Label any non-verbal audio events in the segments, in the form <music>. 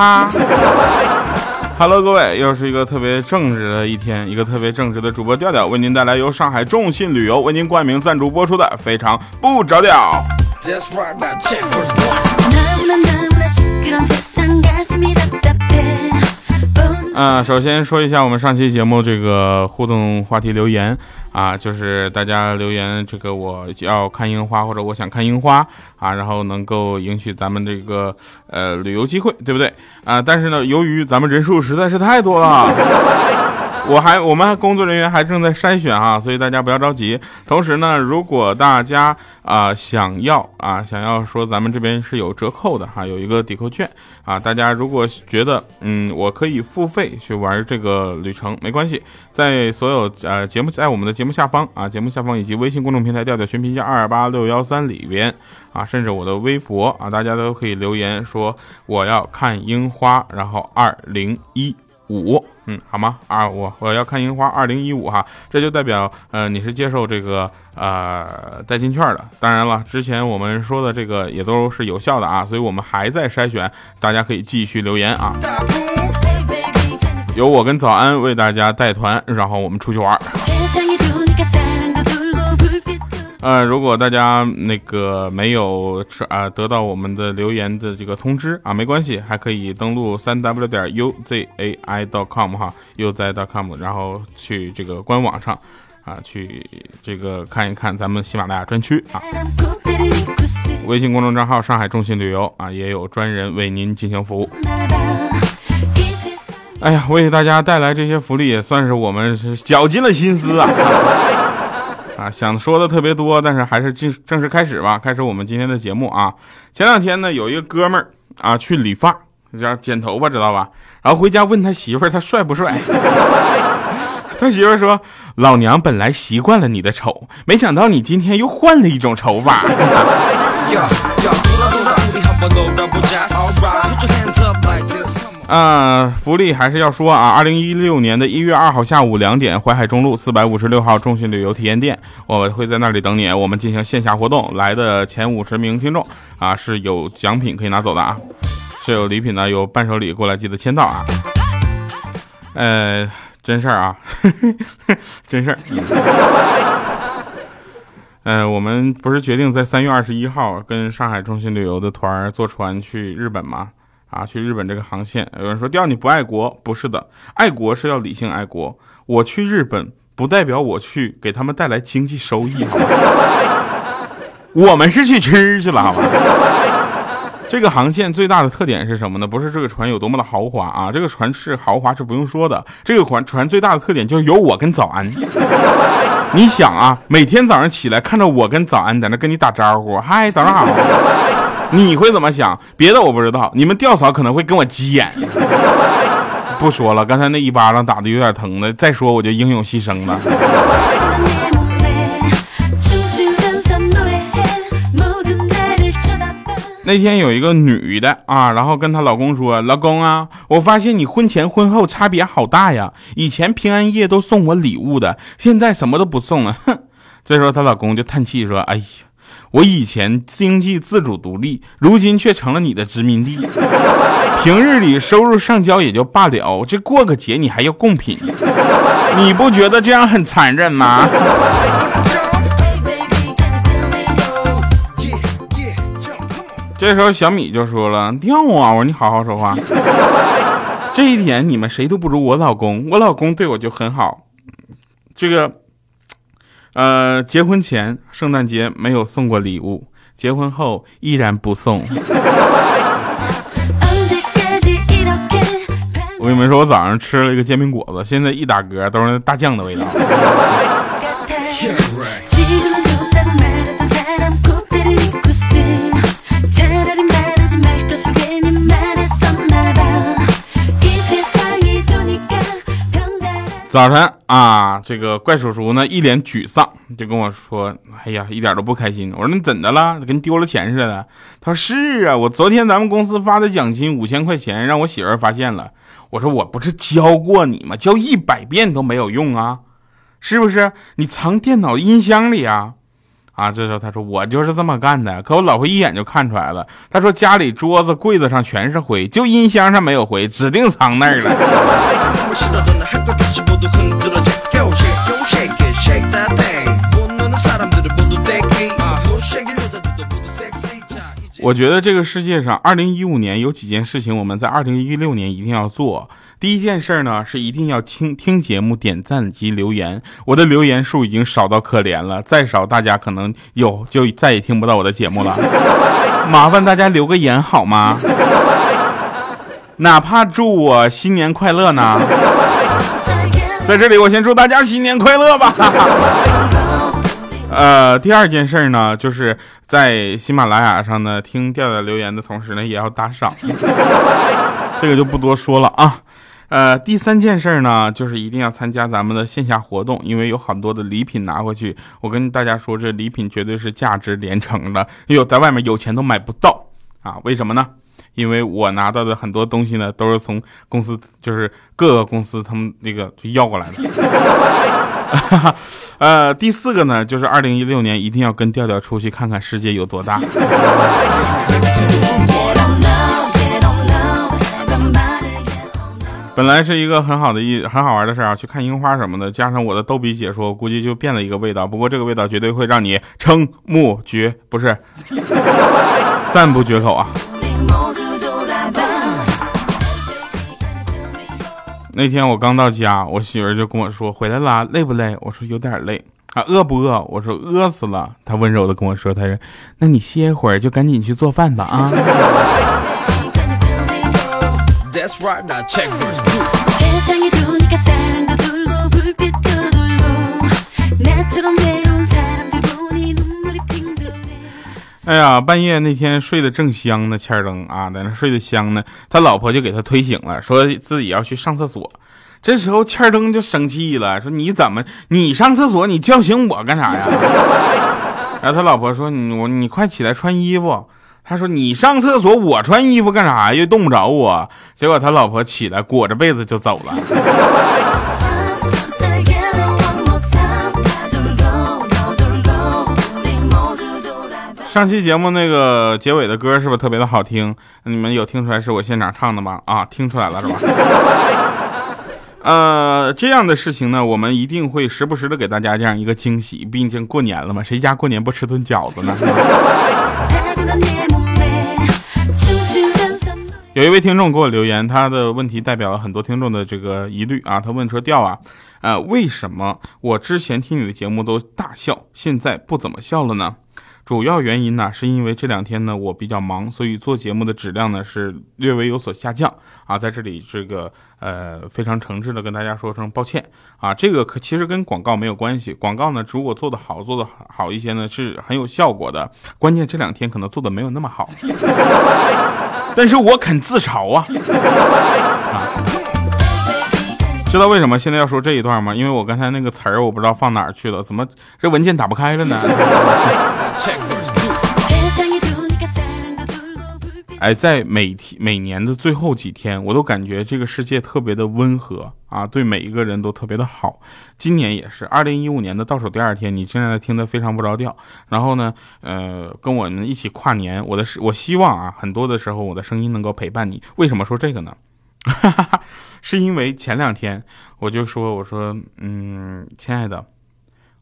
哈。Hello，各位，又是一个特别正直的一天，一个特别正直的主播调调为您带来由上海众信旅游为您冠名赞助播出的非常不着调。嗯，首先说一下我们上期节目这个互动话题留言啊，就是大家留言这个我要看樱花或者我想看樱花啊，然后能够赢取咱们这个呃旅游机会，对不对啊？但是呢，由于咱们人数实在是太多了。我还我们工作人员还正在筛选啊，所以大家不要着急。同时呢，如果大家啊想要啊想要说咱们这边是有折扣的哈，有一个抵扣券啊，大家如果觉得嗯我可以付费去玩这个旅程，没关系，在所有呃节目在我们的节目下方啊，节目下方以及微信公众平台调调全拼加二八六幺三里边啊，甚至我的微博啊，大家都可以留言说我要看樱花，然后二零一五。嗯，好吗？啊，我我要看樱花，二零一五哈，这就代表呃你是接受这个呃代金券的。当然了，之前我们说的这个也都是有效的啊，所以我们还在筛选，大家可以继续留言啊。由我跟早安为大家带团，然后我们出去玩。呃，如果大家那个没有啊得到我们的留言的这个通知啊，没关系，还可以登录三 w 点 U Z A I .dot com 哈，uzai.com，然后去这个官网上啊，去这个看一看咱们喜马拉雅专区啊。微信公众账号上海众信旅游啊，也有专人为您进行服务。哎呀，为大家带来这些福利，也算是我们是绞尽了心思啊。啊，想说的特别多，但是还是正正式开始吧。开始我们今天的节目啊。前两天呢，有一个哥们儿啊去理发，叫剪头发，知道吧？然后回家问他媳妇儿，他帅不帅？<laughs> 他媳妇儿说：“老娘本来习惯了你的丑，没想到你今天又换了一种丑法。<laughs> ”啊，福利还是要说啊！二零一六年的一月二号下午两点，淮海中路四百五十六号中信旅游体验店，我会在那里等你。我们进行线下活动，来的前五十名听众啊是有奖品可以拿走的啊，是有礼品的，有伴手礼过来记得签到啊。呃，真事儿啊，<laughs> 真事儿。嗯，<laughs> 我们不是决定在三月二十一号跟上海中心旅游的团坐船去日本吗？啊，去日本这个航线，有人说调你不爱国，不是的，爱国是要理性爱国。我去日本不代表我去给他们带来经济收益，<laughs> 我们是去吃去了，好吧？这个航线最大的特点是什么呢？不是这个船有多么的豪华啊，这个船是豪华是不用说的。这个船船最大的特点就是有我跟早安。你想啊，每天早上起来看着我跟早安在那跟你打招呼，嗨，早上好。你会怎么想？别的我不知道，你们吊嫂可能会跟我急眼。<laughs> 不说了，刚才那一巴掌打的有点疼的，再说我就英勇牺牲了。那天有一个女的啊，然后跟她老公说：“老公啊，我发现你婚前婚后差别好大呀！以前平安夜都送我礼物的，现在什么都不送了。”哼，这时候她老公就叹气说：“哎呀。”我以前经济自主独立，如今却成了你的殖民地。平日里收入上交也就罢了，这过个节你还要贡品，你不觉得这样很残忍吗？这时候小米就说了：“掉啊！我说你好好说话。这一点你们谁都不如我老公，我老公对我就很好。这个。”呃，结婚前圣诞节没有送过礼物，结婚后依然不送。<laughs> 我跟你们说，我早上吃了一个煎饼果子，现在一打嗝都是大酱的味道。早晨啊，这个怪叔叔呢一脸沮丧，就跟我说：“哎呀，一点都不开心。”我说：“你怎的了？跟丢了钱似的。”他说：“是啊，我昨天咱们公司发的奖金五千块钱，让我媳妇发现了。”我说：“我不是教过你吗？教一百遍都没有用啊，是不是？你藏电脑音箱里啊？”啊，这时候他说我就是这么干的，可我老婆一眼就看出来了。他说家里桌子柜子上全是灰，就音箱上没有灰，指定藏那儿了。<laughs> 我觉得这个世界上，二零一五年有几件事情我们在二零一六年一定要做。第一件事呢，是一定要听听节目、点赞及留言。我的留言数已经少到可怜了，再少大家可能有就再也听不到我的节目了。<laughs> 麻烦大家留个言好吗？哪怕祝我新年快乐呢？在这里，我先祝大家新年快乐吧。<laughs> 呃，第二件事呢，就是在喜马拉雅上呢听调调留言的同时呢，也要打赏。<laughs> 这个就不多说了啊。呃，第三件事呢，就是一定要参加咱们的线下活动，因为有很多的礼品拿回去。我跟大家说，这礼品绝对是价值连城的，有在外面有钱都买不到啊！为什么呢？因为我拿到的很多东西呢，都是从公司，就是各个公司他们那个就要过来的。<laughs> 呃，第四个呢，就是二零一六年一定要跟调调出去看看世界有多大。本来是一个很好的一很好玩的事啊，去看樱花什么的，加上我的逗比解说，估计就变了一个味道。不过这个味道绝对会让你瞠目绝，不是赞不绝口啊！那天我刚到家，我媳妇就跟我说：“回来啦，累不累？”我说：“有点累。”啊，饿不饿？我说：“饿死了。”她温柔的跟我说：“她说，那你歇一会儿，就赶紧去做饭吧啊。”哎呀，半夜那天睡得正香呢，千灯啊，在那睡得香呢，他老婆就给他推醒了，说自己要去上厕所。这时候千灯就生气了，说你怎么你上厕所，你叫醒我干啥呀？<laughs> 然后他老婆说你我你快起来穿衣服。他说：“你上厕所，我穿衣服干啥呀？冻不着我。”结果他老婆起来裹着被子就走了。上期节目那个结尾的歌是不是特别的好听？你们有听出来是我现场唱的吗？啊，听出来了是吧？<laughs> 呃，这样的事情呢，我们一定会时不时的给大家这样一个惊喜。毕竟过年了嘛，谁家过年不吃顿饺子呢？有一位听众给我留言，他的问题代表了很多听众的这个疑虑啊。他问说：“调啊，呃，为什么我之前听你的节目都大笑，现在不怎么笑了呢？”主要原因呢，是因为这两天呢我比较忙，所以做节目的质量呢是略微有所下降啊。在这里，这个呃非常诚挚的跟大家说声抱歉啊。这个可其实跟广告没有关系，广告呢如果做的好，做的好一些呢是很有效果的。关键这两天可能做的没有那么好，<laughs> 但是我肯自嘲啊。知道为什么现在要说这一段吗？因为我刚才那个词儿我不知道放哪儿去了，怎么这文件打不开了呢？<laughs> 哎，在每天每年的最后几天，我都感觉这个世界特别的温和啊，对每一个人都特别的好。今年也是，二零一五年的倒数第二天，你现在听得非常不着调。然后呢，呃，跟我们一起跨年，我的我希望啊，很多的时候我的声音能够陪伴你。为什么说这个呢？<laughs> 是因为前两天我就说，我说，嗯，亲爱的，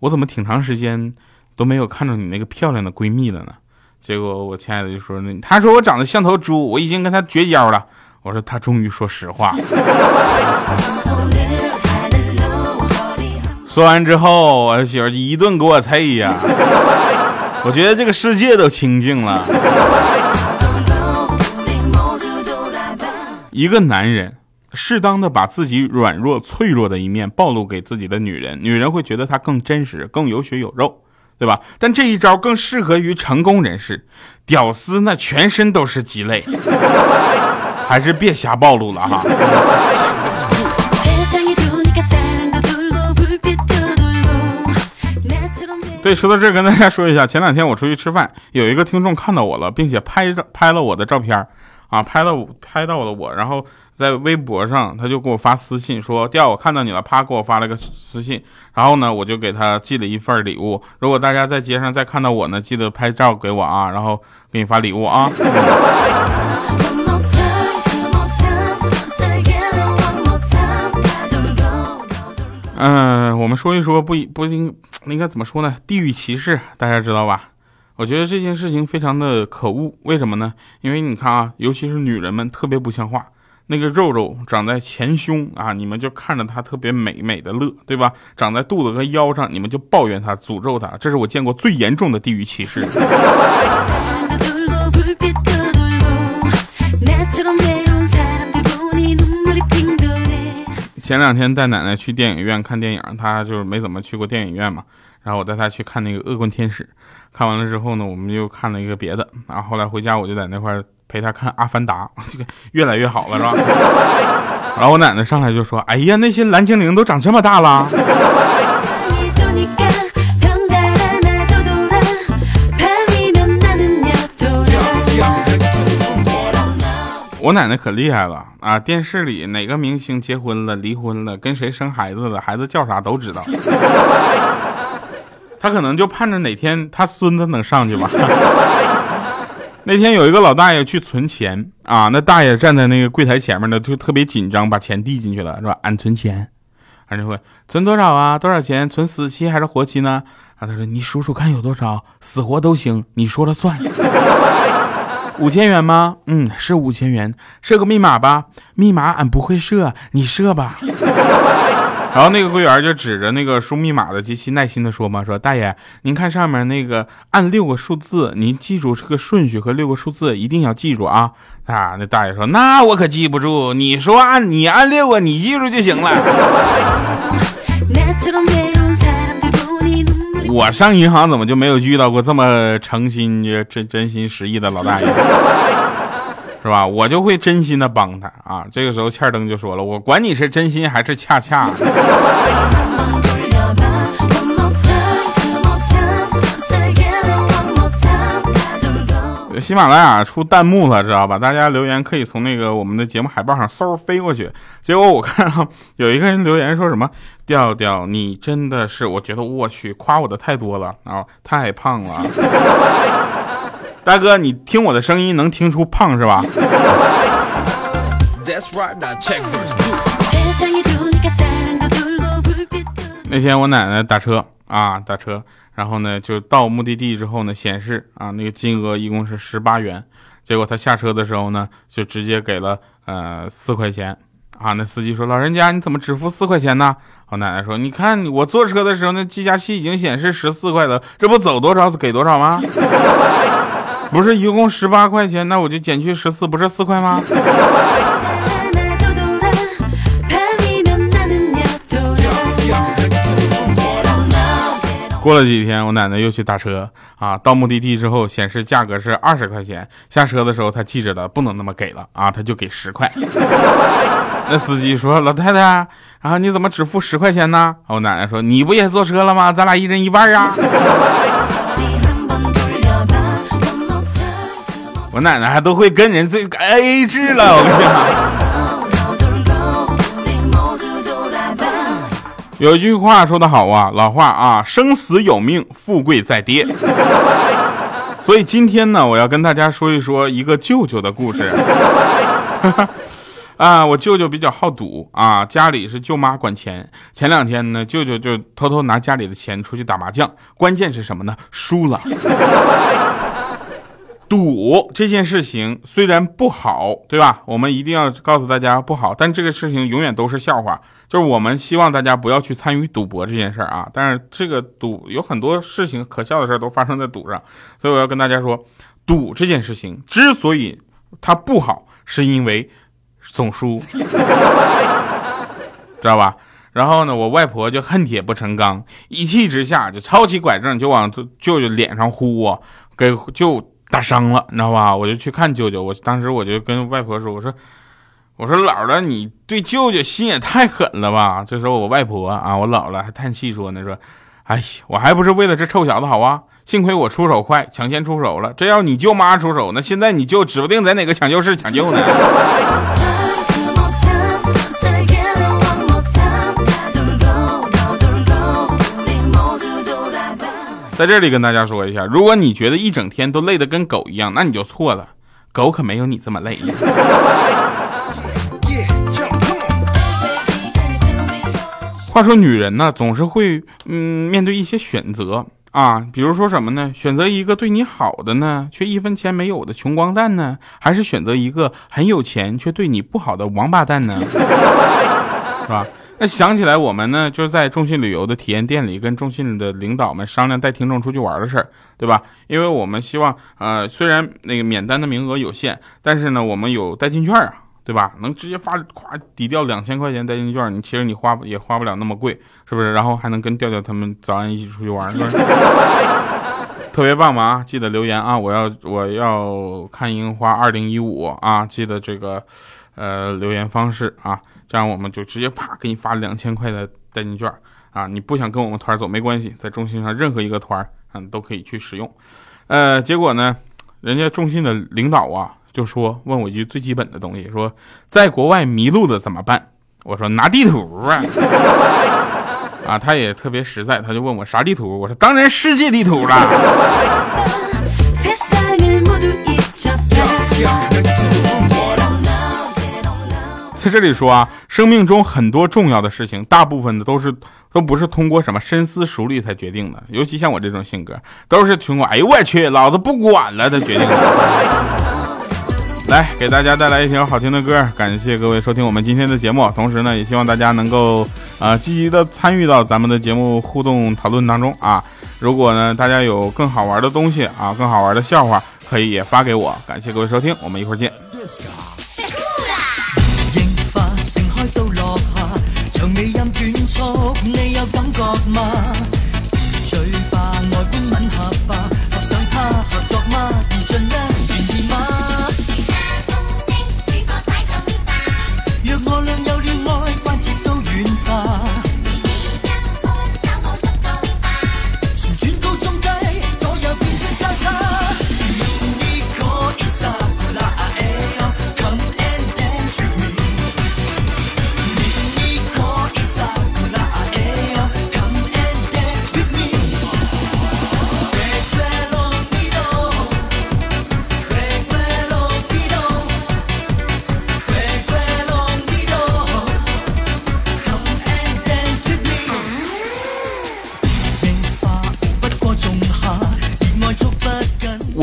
我怎么挺长时间都没有看着你那个漂亮的闺蜜了呢？结果我亲爱的就说，那他说我长得像头猪，我已经跟他绝交了。我说他终于说实话。说完之后，我媳妇一顿给我啐呀，我觉得这个世界都清静了。一个男人适当的把自己软弱脆弱的一面暴露给自己的女人，女人会觉得他更真实、更有血有肉，对吧？但这一招更适合于成功人士，屌丝那全身都是鸡肋，还是别瞎暴露了哈。对，说到这儿，跟大家说一下，前两天我出去吃饭，有一个听众看到我了，并且拍着拍了我的照片。啊，拍到拍到了我，然后在微博上，他就给我发私信说：“调，我看到你了。”啪，给我发了个私信。然后呢，我就给他寄了一份礼物。如果大家在街上再看到我呢，记得拍照给我啊，然后给你发礼物啊。嗯，我们说一说不不应应该怎么说呢？地域歧视，大家知道吧？我觉得这件事情非常的可恶。为什么呢？因为你看啊，尤其是女人们特别不像话，那个肉肉长在前胸啊，你们就看着她特别美美的乐，对吧？长在肚子和腰上，你们就抱怨她、诅咒她，这是我见过最严重的地域歧视。前两天带奶奶去电影院看电影，她就是没怎么去过电影院嘛。然后我带她去看那个《恶棍天使》，看完了之后呢，我们又看了一个别的。啊后后来回家，我就在那块陪他看《阿凡达》，<laughs> 这个越来越好了，是吧？<laughs> 然后我奶奶上来就说：“哎呀，那些蓝精灵都长这么大了。”我奶奶可厉害了啊！电视里哪个明星结婚了、离婚了、跟谁生孩子了、孩子叫啥都知道。他可能就盼着哪天他孙子能上去吧。<laughs> 那天有一个老大爷去存钱啊，那大爷站在那个柜台前面呢，就特别紧张，把钱递进去了，是吧？俺存钱，俺就会存多少啊？多少钱？存死期还是活期呢？啊，他说你数数看有多少，死活都行，你说了算。<laughs> 五千元吗？嗯，是五千元。设个密码吧。密码俺不会设，你设吧。然后那个柜员就指着那个输密码的机器，耐心的说嘛：“说大爷，您看上面那个按六个数字，您记住这个顺序和六个数字，一定要记住啊。”啊，那大爷说：“那我可记不住。你说按你按六个，你记住就行了。”我上银行怎么就没有遇到过这么诚心、真真心实意的老大爷，是吧？我就会真心的帮他啊。这个时候，欠灯就说了：“我管你是真心还是恰恰。”喜马拉雅出弹幕了，知道吧？大家留言可以从那个我们的节目海报上嗖飞过去。结果我看到有一个人留言说什么：“调调，你真的是……我觉得我去夸我的太多了啊，太胖了。”大哥，你听我的声音能听出胖是吧？那天我奶奶打车啊，打车。然后呢，就到目的地之后呢，显示啊，那个金额一共是十八元。结果他下车的时候呢，就直接给了呃四块钱。啊，那司机说：“老人家，你怎么只付四块钱呢？”我奶奶说：“你看我坐车的时候，那计价器已经显示十四块了，这不走多少给多少吗？不是一共十八块钱，那我就减去十四，不是四块吗？”过了几天，我奶奶又去打车啊，到目的地之后显示价格是二十块钱，下车的时候她记着了，不能那么给了啊，她就给十块。那司机说：“老太太啊，你怎么只付十块钱呢？”我奶奶说：“你不也坐车了吗？咱俩一人一半啊。”我奶奶还都会跟人最 A 制了，我跟你讲。有一句话说得好啊，老话啊，生死有命，富贵在爹。<laughs> 所以今天呢，我要跟大家说一说一个舅舅的故事。<laughs> 啊，我舅舅比较好赌啊，家里是舅妈管钱。前两天呢，舅舅就偷偷拿家里的钱出去打麻将，关键是什么呢？输了。赌这件事情虽然不好，对吧？我们一定要告诉大家不好，但这个事情永远都是笑话。就是我们希望大家不要去参与赌博这件事儿啊。但是这个赌有很多事情可笑的事儿都发生在赌上，所以我要跟大家说，赌这件事情之所以它不好，是因为总输，<laughs> 知道吧？然后呢，我外婆就恨铁不成钢，一气之下就抄起拐杖就往舅舅脸上呼啊，给就。打伤了，你知道吧？我就去看舅舅。我当时我就跟外婆说：“我说，我说姥姥，你对舅舅心也太狠了吧？”这时候我外婆啊，我姥姥还叹气说呢：“说，哎呀，我还不是为了这臭小子好啊！幸亏我出手快，抢先出手了。这要你舅妈出手，那现在你舅指不定在哪个抢救室抢救呢。” <laughs> 在这里跟大家说一下，如果你觉得一整天都累得跟狗一样，那你就错了，狗可没有你这么累。话说女人呢，总是会嗯面对一些选择啊，比如说什么呢？选择一个对你好的呢，却一分钱没有的穷光蛋呢，还是选择一个很有钱却对你不好的王八蛋呢？<laughs> 是吧？那想起来我们呢，就是在中信旅游的体验店里，跟中信的领导们商量带听众出去玩的事儿，对吧？因为我们希望，呃，虽然那个免单的名额有限，但是呢，我们有代金券啊。对吧？能直接发，咵抵掉两千块钱代金券，你其实你花也花不了那么贵，是不是？然后还能跟调调他们早安一起出去玩，<laughs> 特别棒嘛！记得留言啊！我要我要看樱花二零一五啊！记得这个呃留言方式啊，这样我们就直接啪给你发两千块的代金券啊！你不想跟我们团走没关系，在中信上任何一个团嗯都可以去使用。呃，结果呢，人家中信的领导啊。就说问我一句最基本的东西，说在国外迷路了怎么办？我说拿地图啊，啊，他也特别实在，他就问我啥地图？我说当然世界地图了。这里说啊，生命中很多重要的事情，大部分的都是都不是通过什么深思熟虑才决定的，尤其像我这种性格，都是通过哎呦我去，老子不管了才决定的。<laughs> 来给大家带来一首好听的歌，感谢各位收听我们今天的节目，同时呢，也希望大家能够呃积极的参与到咱们的节目互动讨论当中啊。如果呢大家有更好玩的东西啊，更好玩的笑话，可以也发给我。感谢各位收听，我们一会儿见。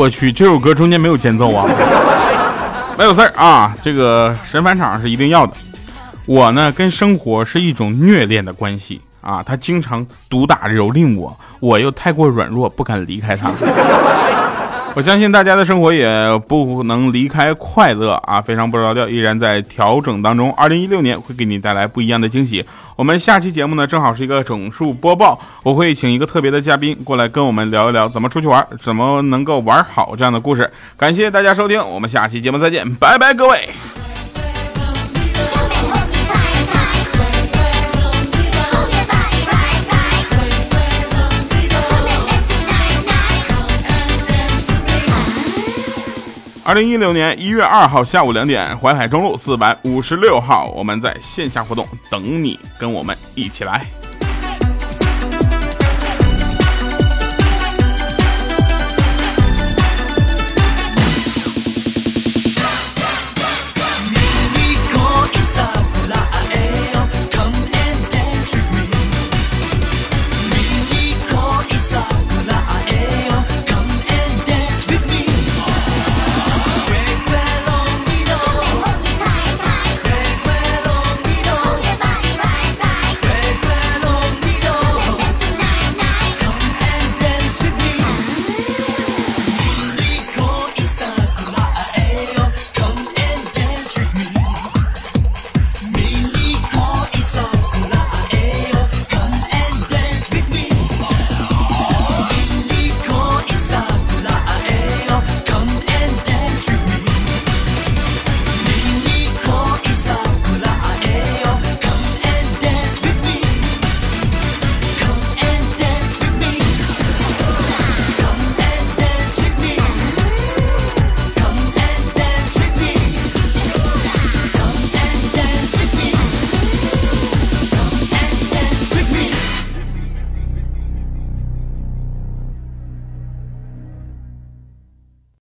我去，这首歌中间没有间奏啊，<laughs> 没有事儿啊。这个神返场是一定要的。我呢，跟生活是一种虐恋的关系啊，他经常毒打蹂躏我，我又太过软弱，不敢离开他。<laughs> 我相信大家的生活也不能离开快乐啊，非常不着调，依然在调整当中。二零一六年会给你带来不一样的惊喜。我们下期节目呢，正好是一个整数播报，我会请一个特别的嘉宾过来跟我们聊一聊怎么出去玩，怎么能够玩好这样的故事。感谢大家收听，我们下期节目再见，拜拜，各位。二零一六年一月二号下午两点，淮海中路四百五十六号，我们在线下活动等你，跟我们一起来。